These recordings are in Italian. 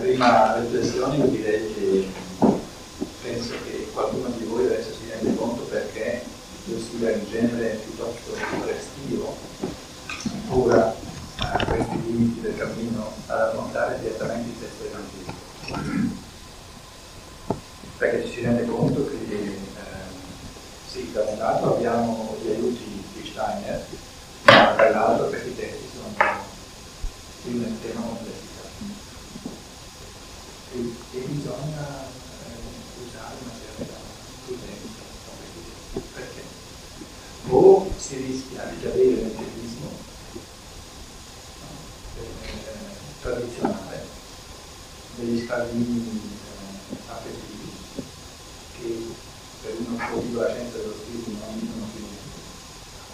prima riflessione io direi che penso che qualcuno di voi adesso si rende conto perché io sia in genere piuttosto restivo ancora a questi limiti del cammino ad affrontare direttamente il testo evangelico. Perché ci si rende conto che eh, sì, da un lato abbiamo gli aiuti di Steiner, ma dall'altro questi testi sono di un'estrema complessità. E, e bisogna eh, usare una certa prudenza. Perché? O si rischia di cadere nel teorismo no? eh, tradizionale degli scaldini eh, affettivi che per uno motivo la scienza dello spirito non dicono più niente.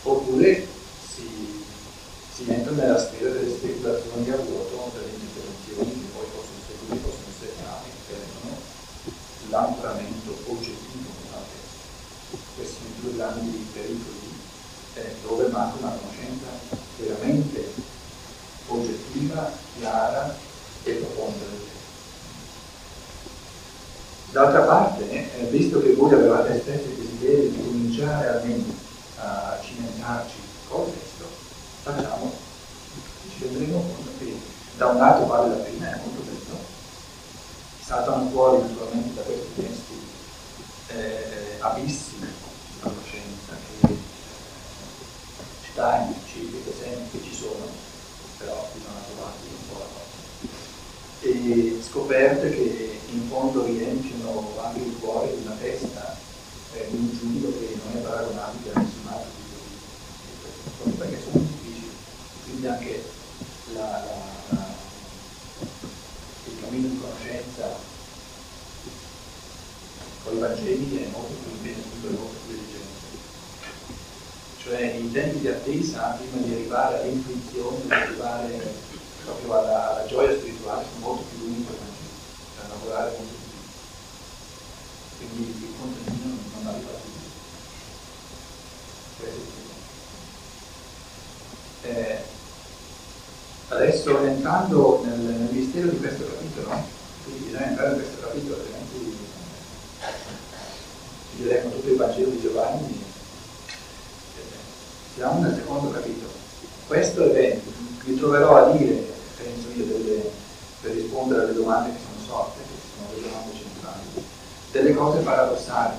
Oppure si entra nella sfera delle speculazioni a vuoto delle interpretazioni che poi possono seguire, possono essere chiave, che perdono l'ancoramento oggettivo Questi sono i due grandi pericoli manca una conoscenza veramente oggettiva, chiara e profonda del testo. D'altra parte, eh, visto che voi avevate stesso il desiderio di cominciare almeno a cimentarci col testo, facciamo, ci renderemo conto che da un lato vale la pena, è molto bello, saltano fuori naturalmente da questi testi eh, abissi di conoscenza che eh, Stein ci dice sempre che ci sono, però bisogna trovarli un po' la cosa. Scoperte che in fondo riempiono anche il cuore di una testa eh, di un giudico che non è paragonabile a nessun altro di perché sono quindi anche la, la, la, il cammino di conoscenza con i Vangeli è molto più impegnativo e molto più diligente. Cioè i tempi di attesa prima di arrivare all'intuizione, di arrivare proprio alla, alla gioia spirituale sono molto più lunghi per il Vangelo, cioè lavorare molto più. Quindi il contadino non arriva più. Questo è eh, Adesso entrando nel, nel mistero di questo capitolo, quindi bisogna entrare in questo capitolo, altrimenti leggeremo tutto il Vangelo di Giovanni. Siamo nel secondo capitolo. Questo evento, mi troverò a dire, penso io, delle, per rispondere alle domande che sono sorte, che sono le domande centrali, delle cose paradossali.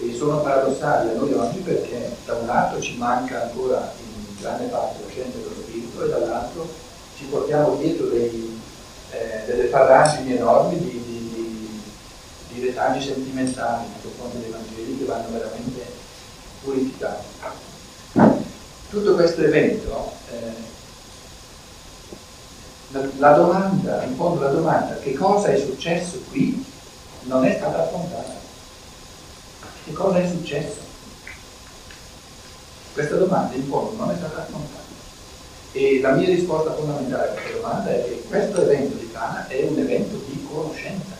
E sono paradossali a noi oggi perché da un lato ci manca ancora in grande parte la scienza dello spirito e dall'altro ci portiamo dietro dei, eh, delle paragini enormi di, di, di, di retaggi sentimentali nei confronti dei Vangeli che vanno veramente purificati. Tutto questo evento, eh, la domanda, in fondo la domanda che cosa è successo qui non è stata affrontata. Che cosa è successo? Questa domanda in fondo non è stata affrontata. E la mia risposta fondamentale a questa domanda è che questo evento di Cana è un evento di conoscenza.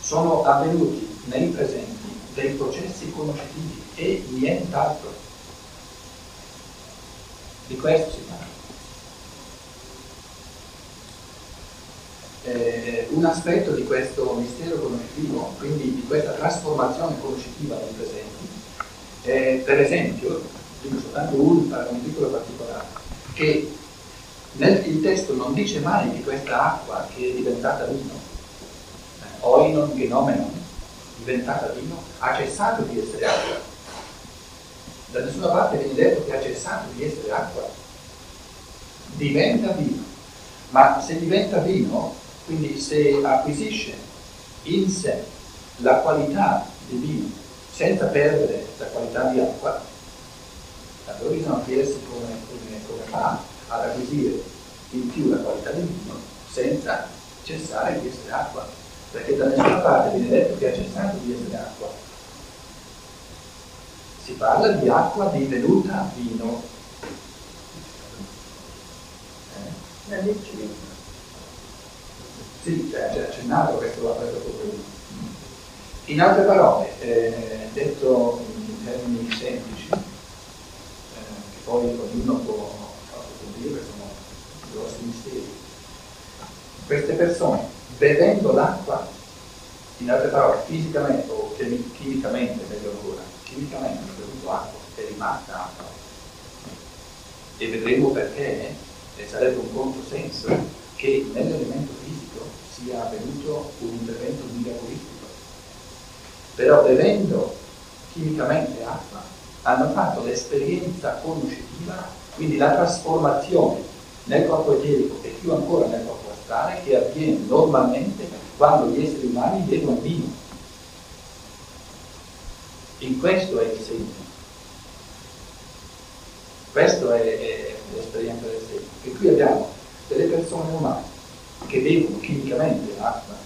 Sono avvenuti nei presenti dei processi conoscitivi e nient'altro. Di questo si parla. Eh, un aspetto di questo mistero conoscitivo, quindi di questa trasformazione conoscitiva nei presenti, è per esempio, dico soltanto un, un piccolo particolare, che nel, il testo non dice mai di questa acqua che è diventata vino, eh, oinon genomenon, diventata vino, ha cessato di essere acqua. Da nessuna parte viene detto che ha cessato di essere acqua. Diventa vino. Ma se diventa vino, quindi se acquisisce in sé la qualità di vino senza perdere la qualità di acqua, allora bisogna chiedersi come, come, come fa ad acquisire in più la qualità del vino senza cessare di essere acqua, perché da nessuna parte viene detto che ha cessato di essere acqua. Si parla di acqua divenuta vino. Eh? Sì, cioè, c'è accennato questo, questo problema. In altre parole, eh, detto in termini semplici, poi ognuno può approfondire, sono grossi misteri. queste persone bevendo l'acqua, in altre parole, fisicamente o chimicamente, meglio ancora, chimicamente hanno bevuto acqua, è rimasta acqua. E vedremo perché e sarebbe un controsenso che nell'elemento fisico sia avvenuto un intervento miracolistico. Però bevendo chimicamente acqua hanno fatto l'esperienza conoscitiva, quindi la trasformazione nel corpo eterico e più ancora nel corpo astrale che avviene normalmente quando gli esseri umani bevono vino. In questo è il segno. Questa è, è l'esperienza del segno. E qui abbiamo delle persone umane che bevono chimicamente l'acqua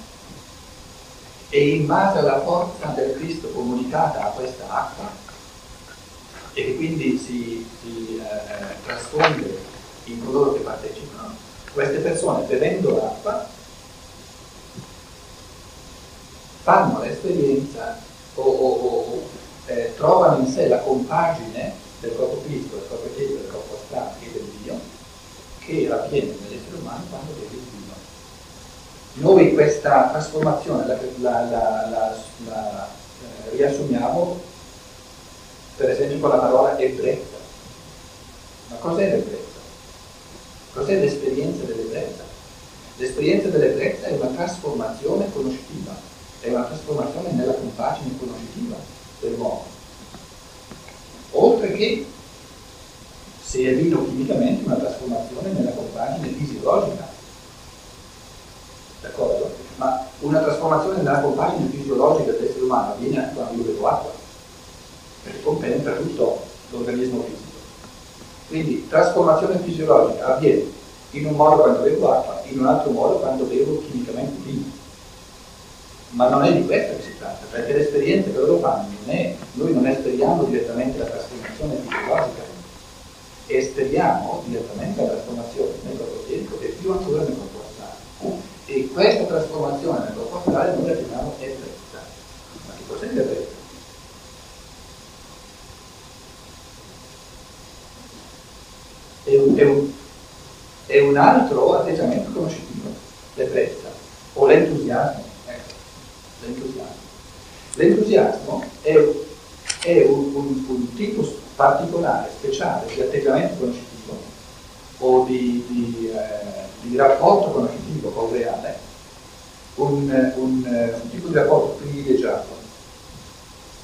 e in base alla forza del Cristo comunicata a questa acqua e che quindi si, si eh, trasfonde in coloro che partecipano, queste persone bevendo l'acqua fanno l'esperienza o, o, o eh, trovano in sé la compagine del corpo fisico, del corpo eterico, del corpo astrale e del Dio che avviene nell'essere umano quando vede il Dio. Noi questa trasformazione la, la, la, la eh, riassumiamo per esempio con la parola ebbrezza. Ma cos'è l'ebbrezza? Cos'è l'esperienza dell'ebbrezza? L'esperienza dell'ebbrezza è una trasformazione conoscitiva, è una trasformazione nella compagine conoscitiva dell'uomo. Oltre che se è vino chimicamente una trasformazione nella compagine fisiologica. Ma una trasformazione nella compagine fisiologica dell'essere umano avviene anche quando io bevo acqua, perché compenetra tutto l'organismo fisico. Quindi trasformazione fisiologica avviene in un modo quando bevo acqua, in un altro modo quando bevo chimicamente vino. Ma non è di questo che si tratta, perché l'esperienza che loro fanno non è, noi non esperiamo direttamente la trasformazione fisiologica, esperiamo direttamente la trasformazione nel corpo fisico e più ancora nel corpo astrale. E questa trasformazione nel corpo astrale noi la chiamiamo ebbrezza. Ma che cos'è l'ebbrezza? È un, è, un, è un altro atteggiamento conoscitivo, l'ebbrezza, o l'entusiasmo. Ecco, l'entusiasmo. L'entusiasmo è, è un, un tipo particolare, speciale di atteggiamento conoscitivo o di, di, eh, di rapporto conoscitivo o reale, un, un, un, tipo di rapporto privilegiato.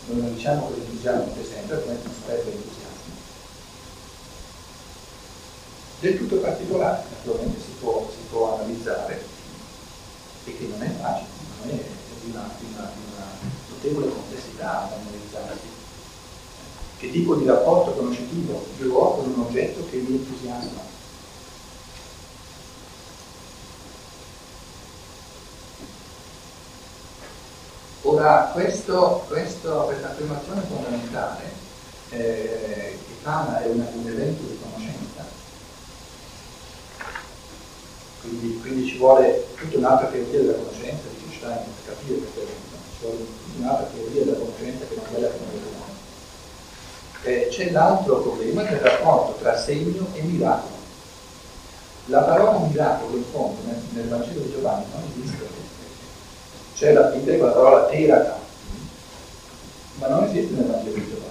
Non diciamo che l'entusiasmo è sempre, altrimenti non sarebbe entusiasmo. Del tutto particolare, naturalmente si può, si può analizzare e che non è facile, non è di una, di una, di una notevole complessità da analizzarsi che tipo di rapporto conoscitivo io ho con un oggetto che mi entusiasma. Ora, questo, questo, questa affermazione fondamentale, eh, che Kana è una, un evento di conoscenza, quindi, quindi, ci vuole tutta un'altra teoria della conoscenza di Stein per capire questo evento, ci vuole tutta un'altra teoria della conoscenza che non è quella che noi vediamo eh, c'è l'altro problema che è il rapporto tra segno e miracolo. La parola miracolo in fondo nel, nel Vangelo di Giovanni non esiste. C'è la, in greco la parola terata, ma non esiste nel Vangelo di Giovanni.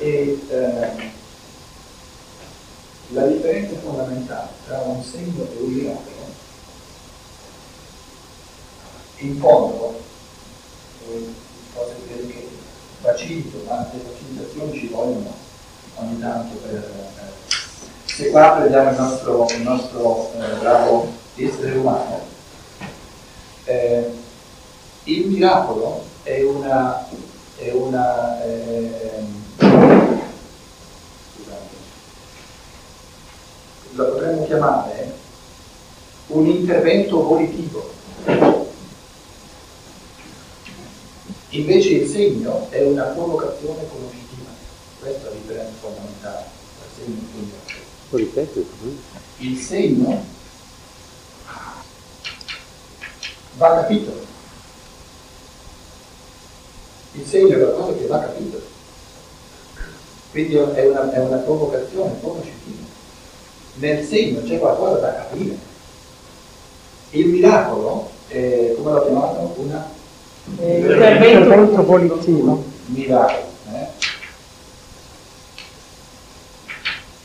E eh, la differenza fondamentale tra un segno e un miracolo in fondo, cose che facilito, le facilitazioni ci vogliono ogni tanto per... Eh, se qua prendiamo il nostro, il nostro eh, bravo essere umano, eh, il miracolo è una, è una eh, la potremmo chiamare un intervento volitivo Invece il segno è una provocazione conoscitiva. Questa è la differenza fondamentale tra segno e segno. Lo ripeto. Il segno va capito. Il segno è qualcosa che va capito. Quindi è una, è una provocazione conoscitiva. Nel segno c'è qualcosa da capire. Il miracolo, è, come l'ho chiamato? Una... Eh, intervento politivo. Miracolo. Eh?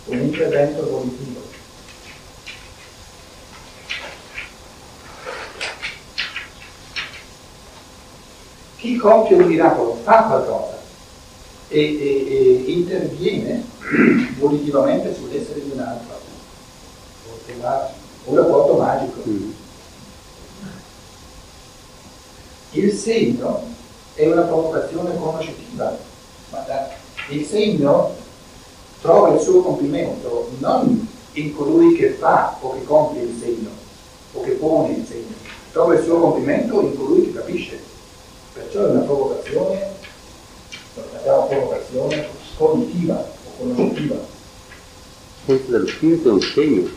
Un intervento politivo. Chi compie un miracolo fa qualcosa e, e, e interviene volitivamente sull'essere di un altro. Un rapporto magico. Mm. Il segno è una provocazione conoscitiva, ma il segno trova il suo compimento non in colui che fa o che compie il segno o che pone il segno, trova il suo compimento in colui che capisce. Perciò è una provocazione, una provocazione cognitiva o conoscitiva. Senso dello spirito è un segno,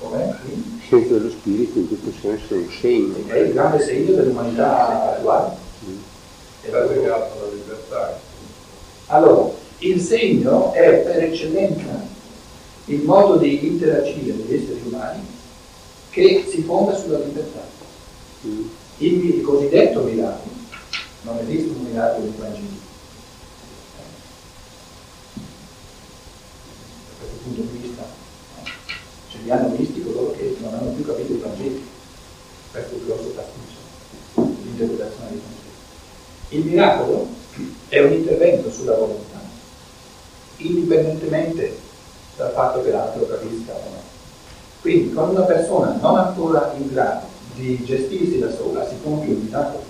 Com'è? Il senso dello spirito in questo senso è un segno. È il grande segno dell'umanità attuale. Mm. È legato alla libertà. Allora, il segno è per eccellenza il modo di interagire degli esseri umani che si fonda sulla libertà. Mm. Il, cosiddetto miracolo, non esiste un miracolo di Vangelo. Da questo punto di vista, ce li hanno visti coloro che non hanno più capito i Vangeli. Questo è il grosso pasticcio, l'interpretazione dei Vangeli. Il miracolo è un intervento sulla volontà, indipendentemente dal fatto che l'altro capisca o no. Quindi con una persona non ancora in grado di gestirsi da sola si compie un miracolo.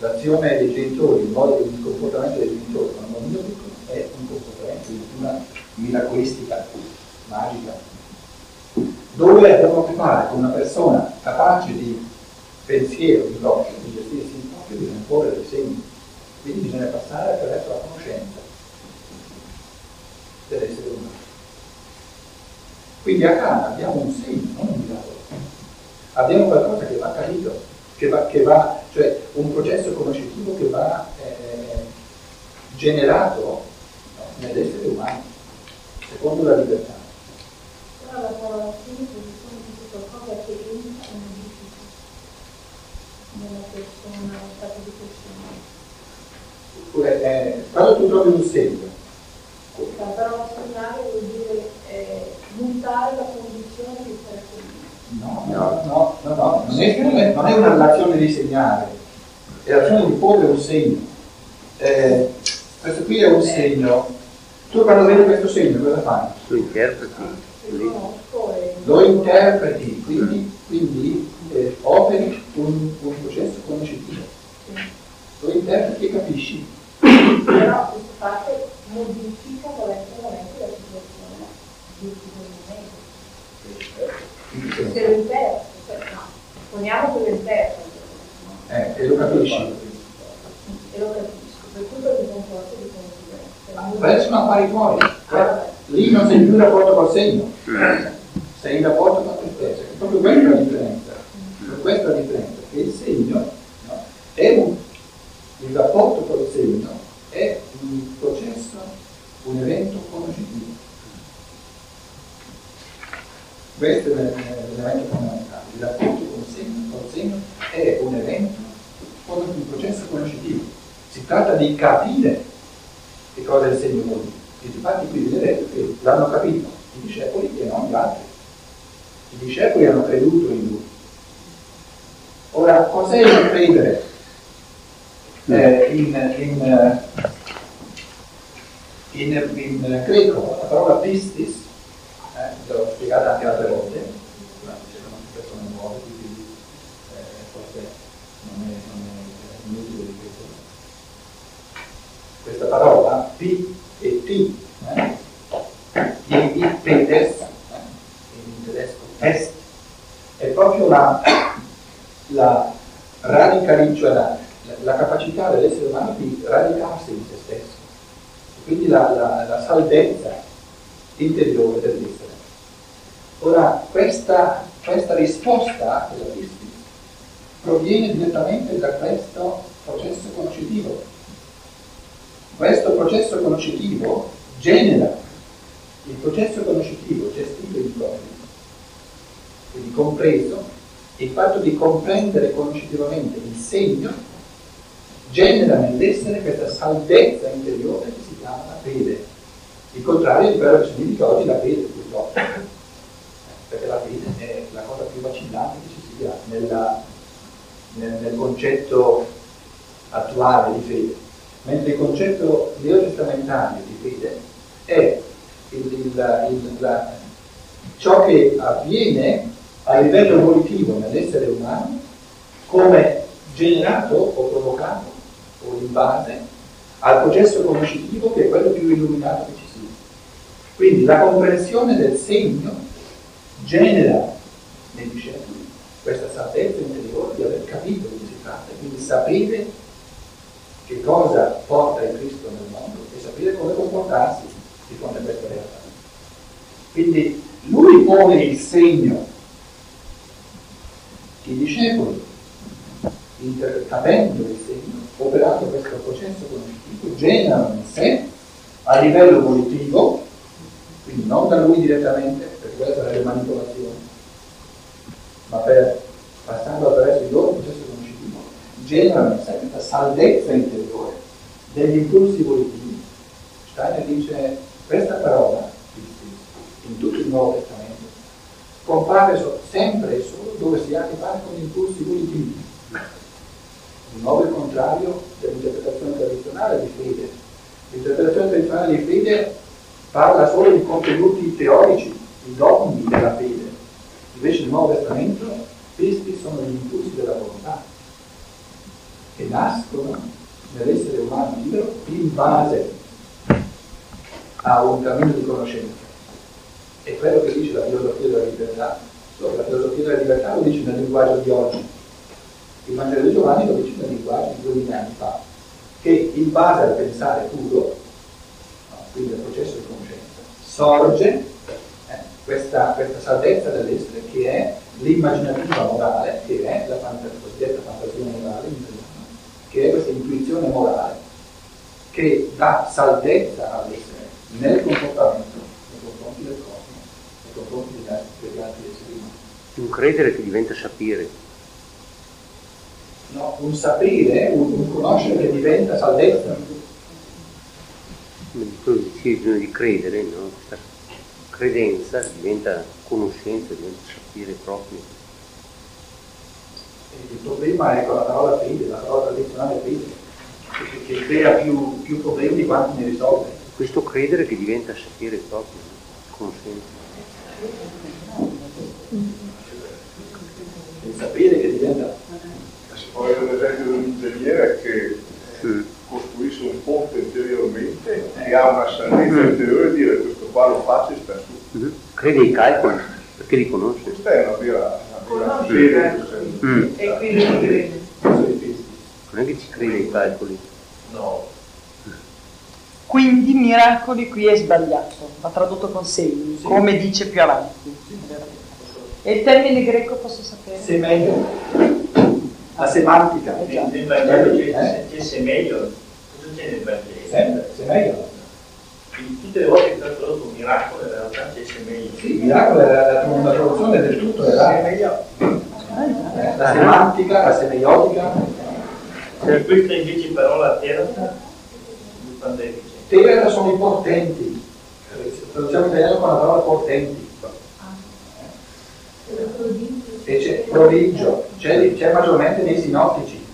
L'azione dei genitori, il modo di comportamento dei genitori con un bambino è un comportamento di una miracolistica, magica, dove abbiamo a che fare con una persona capace di pensiero, di logica, di gestirsi in proprio, bisogna porre dei segni. Quindi bisogna passare attraverso la conoscenza dell'essere umano. Quindi a Cana abbiamo un segno. Abbiamo qualcosa che va capito, che va, che va cioè un processo conoscitivo che va eh, generato no, nell'essere umano, secondo la libertà. Però la parola spirito è qualcosa che entra e modifica nella persona, nello stato di persona. Eh, quando tu trovi un segno, la parola segnare vuol dire eh, mutare la condizione di No, no, no, no, no. Non, è, non, è, non è una relazione di segnare, è l'azione di porre un segno. Eh, questo qui è un segno. Tu quando vedi questo segno cosa fai? Lo interpreti. Lo interpreti, quindi, quindi eh, operi un, un, processo conoscitivo. Lo interpreti e capisci. Però questo fatto modifica volontariamente la situazione di quel momento. Se lo interpreta, cioè, no, poniamo che lo interpreta. Eh, e lo capisci. E lo capisco, per cui per un concorso di conseguenza. Adesso non appari fuori. Ah, Lì non sei più in rapporto col segno, sei in rapporto con te stesso. È proprio questa la differenza. Per questa la differenza, che il segno no, è un, il rapporto col segno è un processo, un evento conoscitivo. Questo è l'elemento fondamentale. Il rapporto col segno, col segno è un evento, un processo conoscitivo. Si tratta di capire che cosa è il segno vuol dire. E infatti qui vedrete che l'hanno capito i discepoli e non gli altri. I discepoli hanno creduto in lui. Ora, cos'è il credere? Eh, in, in, in, in, greco la parola pistis, eh, l'ho spiegata anche altre volte, ma c'erano persone nuove, quindi eh, forse non è, non è inutile di questo. Questa parola, pi e ti, eh, il pedes, eh, in tedesco est, è proprio la, la radicalità, la, la capacità dell'essere umano di radicarsi in se stesso, quindi la, la, la salvezza interiore dell'essere. Ora, questa, questa risposta della proviene direttamente da questo processo conoscitivo. Questo processo conoscitivo genera il processo conoscitivo gestito in proprio, compreso, il fatto di comprendere conoscitivamente il segno genera nell'essere questa salvezza interiore che si chiama la fede. Il contrario di quello che significa oggi la fede, purtroppo. Perché la fede è la cosa più vacillante che ci sia nella, nel, nel concetto attuale di fede. Mentre il concetto neotestamentario di fede è il, il, il, la, ciò che avviene a livello evolutivo nell'essere umano come generato o provocato o in base al processo conoscitivo che è quello più illuminato che ci sia. Quindi la comprensione del segno genera nei discepoli questa sapienza interiore di aver capito di che si tratta, quindi sapere che cosa porta il Cristo nel mondo e sapere come comportarsi di fronte a questa realtà. Quindi lui pone il segno, i discepoli, capendo il segno, operando questo processo conoscitivo, generano in sé a livello volitivo, quindi non da lui direttamente, perché questa sarebbe manipolazione, ma per, passando attraverso il loro processo conoscitivo, generano in sé questa salvezza interiore degli impulsi volitivi. Steiner dice questa parola in tutto il Nuovo Testamento compare sempre e solo dove si ha a che fare con impulsi volitivi di nuovo il contrario dell'interpretazione tradizionale di fede. L'interpretazione tradizionale di fede parla solo di contenuti teorici, di dogmi della fede. Invece nel Nuovo Testamento questi sono gli impulsi della volontà che nascono nell'essere umano libero in base a un cammino di conoscenza. E quello che dice la filosofia della libertà, la filosofia della libertà lo dice nel linguaggio di oggi, il Vangelo di Giovanni lo dice nel linguaggio di 2000 anni fa, che in base al pensare puro, no, quindi al processo di conoscenza, sorge eh, questa, questa, salvezza dell'essere che è l'immaginativa morale, che è la fanta- cosiddetta fantasia morale in italiano, che è questa intuizione morale, che dà salvezza all'essere nel comportamento nei confronti del cosmo, nei confronti degli altri esseri umani. Un credere che diventa sapere no? un sapere, un, un, conoscere che diventa salvezza. Sì, bisogna di credere, no? questa credenza diventa conoscenza, diventa sapere proprio. E il problema è con la parola fede, la parola tradizionale fede, che, che crea più, più, problemi di quanti ne risolve. Questo credere che diventa sapere proprio, conoscenza. Sapere che diventa poi l'esempio dell'ingegnere che mm. costruisce un ponte interiormente e ha una salvezza mm. interiore e dire questo qua lo faccio e sta su. Mm. Crede ai calcoli, perché li conosce. Questa è una vera, una vera mm. E quindi ci crede. Non è che ci crede ai calcoli. No. Quindi miracoli qui è sbagliato, va tradotto con segni, sì. come dice più avanti. E il termine greco posso sapere? Se meglio la semantica. Nel Vangelo c'è, c'è se meglio, cosa c'è nel Vangelo? Sempre, se meglio. Tutte le volte che sta tradotto un miracolo in realtà c'è se meglio. Sì, il miracolo è una traduzione del tutto della meglio. Eh, la semantica, la semiotica. E questa invece parola quando è Terra sono i portenti. Traduciamo in italiano con la parola portenti. E c'è prodigio, c'è, c'è maggiormente nei sinottici,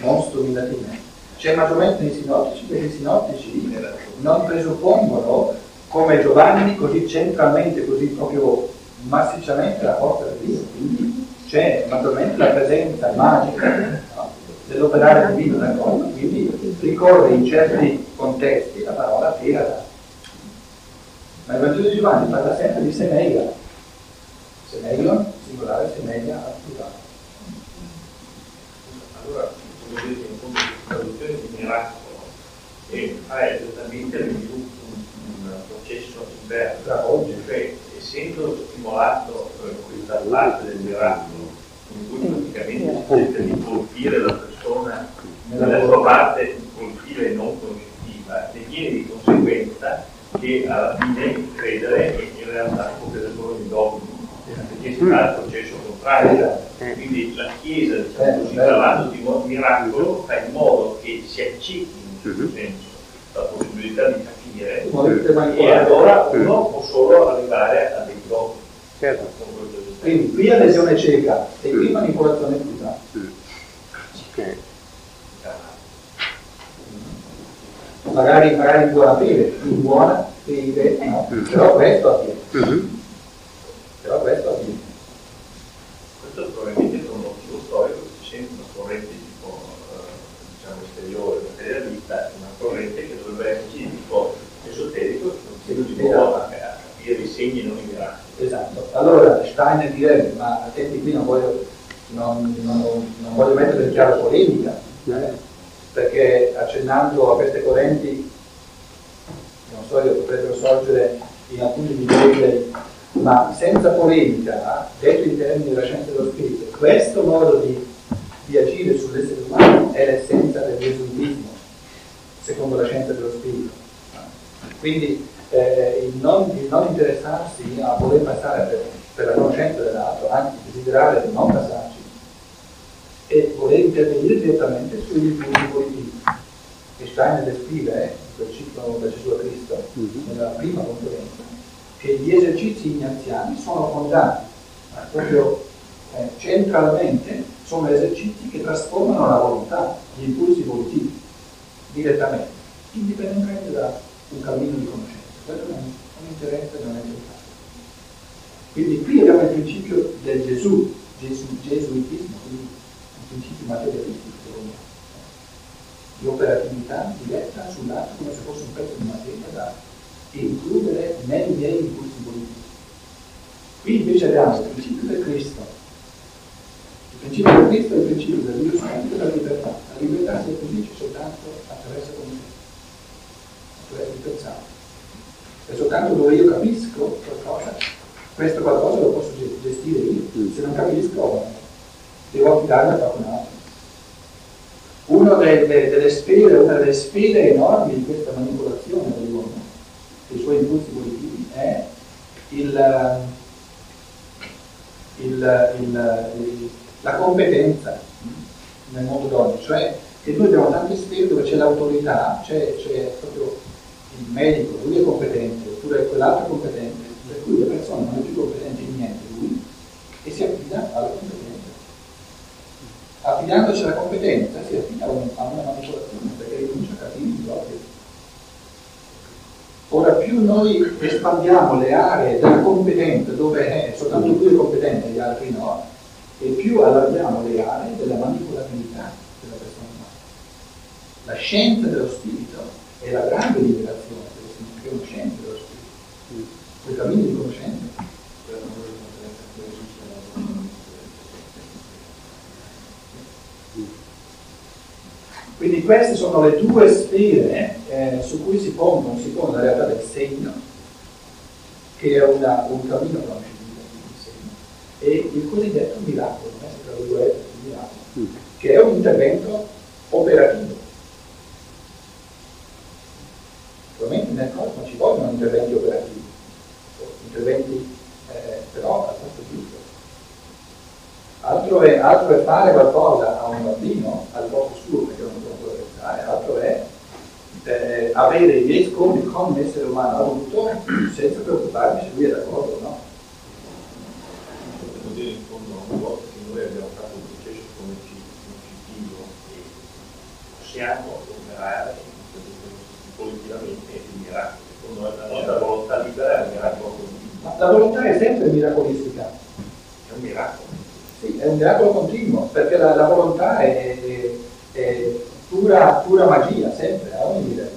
non stuminatine. C'è maggiormente nei sinottici perché i sinottici non presuppongono come Giovanni così centralmente, così proprio massicciamente la porta di Dio. Quindi c'è maggiormente la presenza magica no, dell'operare divino nel mondo, quindi ricorre in certi contesti la parola terra. Ma il Vangelo di Giovanni parla sempre di Semeiga, Semeion, singolare, Semeia, al plurale. Allora, come vedete, in fondo di traduzione di miracolo e fa esattamente un, un, processo inverso, cioè essendo stimolato eh, questa parte del miracolo, in cui praticamente si cerca di colpire la persona nella sua parte colpire e non conoscitiva, ne viene di conseguenza che alla fine credere in realtà compiere solo i dogmi, perché si fa il processo contrario. Eh. Quindi la Chiesa, diciamo Eh, così, bello. parlando di mo- miracolo, fa in modo che si accetti in questo Mhm. senso la possibilità di capire Volete e manipolare. allora Mm. uno può solo arrivare a dei dogmi. Certo. Con quello che dice. Quindi qui è lesione cieca e qui manipolazione. Mm. Eh, Magari, magari in buona fede, in buona fede, no? Mm. Però questo avviene. mhm. Però questo avviene. Questo probabilmente per un motivo storico che si sente una corrente tipo eh, diciamo esteriore, materialista, una corrente che dovrebbe esserci di tipo esoterico, che non si può a, a capire i segni e non i miracoli. Esatto. Allora Steiner direbbe, ma attenti qui non voglio, non, non- non voglio mettere in chiaro polemica, eh, perché accennando a queste correnti, non so, io potrebbero sorgere in alcuni livelli, ma senza polemica, detto in termini della scienza dello spirito, questo modo di, di agire sull'essere umano è l'essenza del gesuitismo, secondo la scienza dello spirito. Quindi eh, il, non, il non interessarsi a voler passare per, per la conoscenza dell'altro, anzi desiderare di non passarci, e voler intervenire direttamente sugli impulsi positivi. E Steiner descrive, eh, quel ciclo da Gesù a Cristo, Mhm. nella prima conferenza, che gli esercizi ignaziani sono fondati, eh, proprio eh, centralmente sono esercizi che trasformano la volontà, gli impulsi volitivi, direttamente, indipendentemente da un cammino di conoscenza. Quello non, non interessa e non importante. Quindi qui abbiamo il principio del Gesù, Gesù gesuitismo, quindi un principio materialistico, di operatività diretta sull'atto come se fosse un pezzo di materia da includere nei miei impulsi politici. Qui invece abbiamo il principio del Cristo. Il principio del Cristo è il principio del Dio Santo della libertà. La libertà si acquisisce soltanto attraverso conoscenza, attraverso il pensare. E soltanto dove io capisco qualcosa, questo qualcosa lo posso ge- gestire io. Se non capisco, devo affidarmi a qualcun altro. Una delle, delle sfere, una delle sfere enormi di questa manipolazione dell'uomo, dei suoi impulsi positivi, è il, il- il- il- la competenza nel mondo d'oggi, cioè che noi abbiamo tante sfere dove c'è l'autorità, c'è, c'è proprio il medico, lui è competente, oppure quell'altro è competente, per cui la persona non è più competente in niente lui e si affida alla competenza. Affidandoci alla competenza si affida a, un- a una manipolazione perché ricomincia a capire i propri. Ora più noi espandiamo le aree della competenza dove è soltanto lui è competente e gli altri no, e più allarghiamo le aree della manipolabilità della persona umana. La scienza dello spirito è la grande liberazione, una scienza dello spirito, quel cammino di conoscenza. Quindi queste sono le due sfere eh, su cui si pongono, si pone la realtà del segno, che è una- un cammino conoscitivo il segno, e il cosiddetto miracolo, messo tra virgolette il miracolo, Mm. che è un intervento operativo. Ovviamente nel cosmo ci vogliono interventi operativi, interventi eh, però al posto giusto. Altro è, altro è fare qualcosa a un bambino al posto suo perché non lo può pensare, altro è eh, avere i miei scopi come essere umano adulto senza preoccuparmi se lui è d'accordo o no. Potremmo dire in fondo una volta che noi abbiamo fatto un processo conoscitivo e possiamo operare positivamente il miracolo. Secondo me la nostra volontà libera è un miracolo continuo. Ma la volontà è sempre miracolistica. È un miracolo. Sì, è un miracolo continuo, perché la, la volontà è, è- è pura, pura magia, sempre, a ogni livello.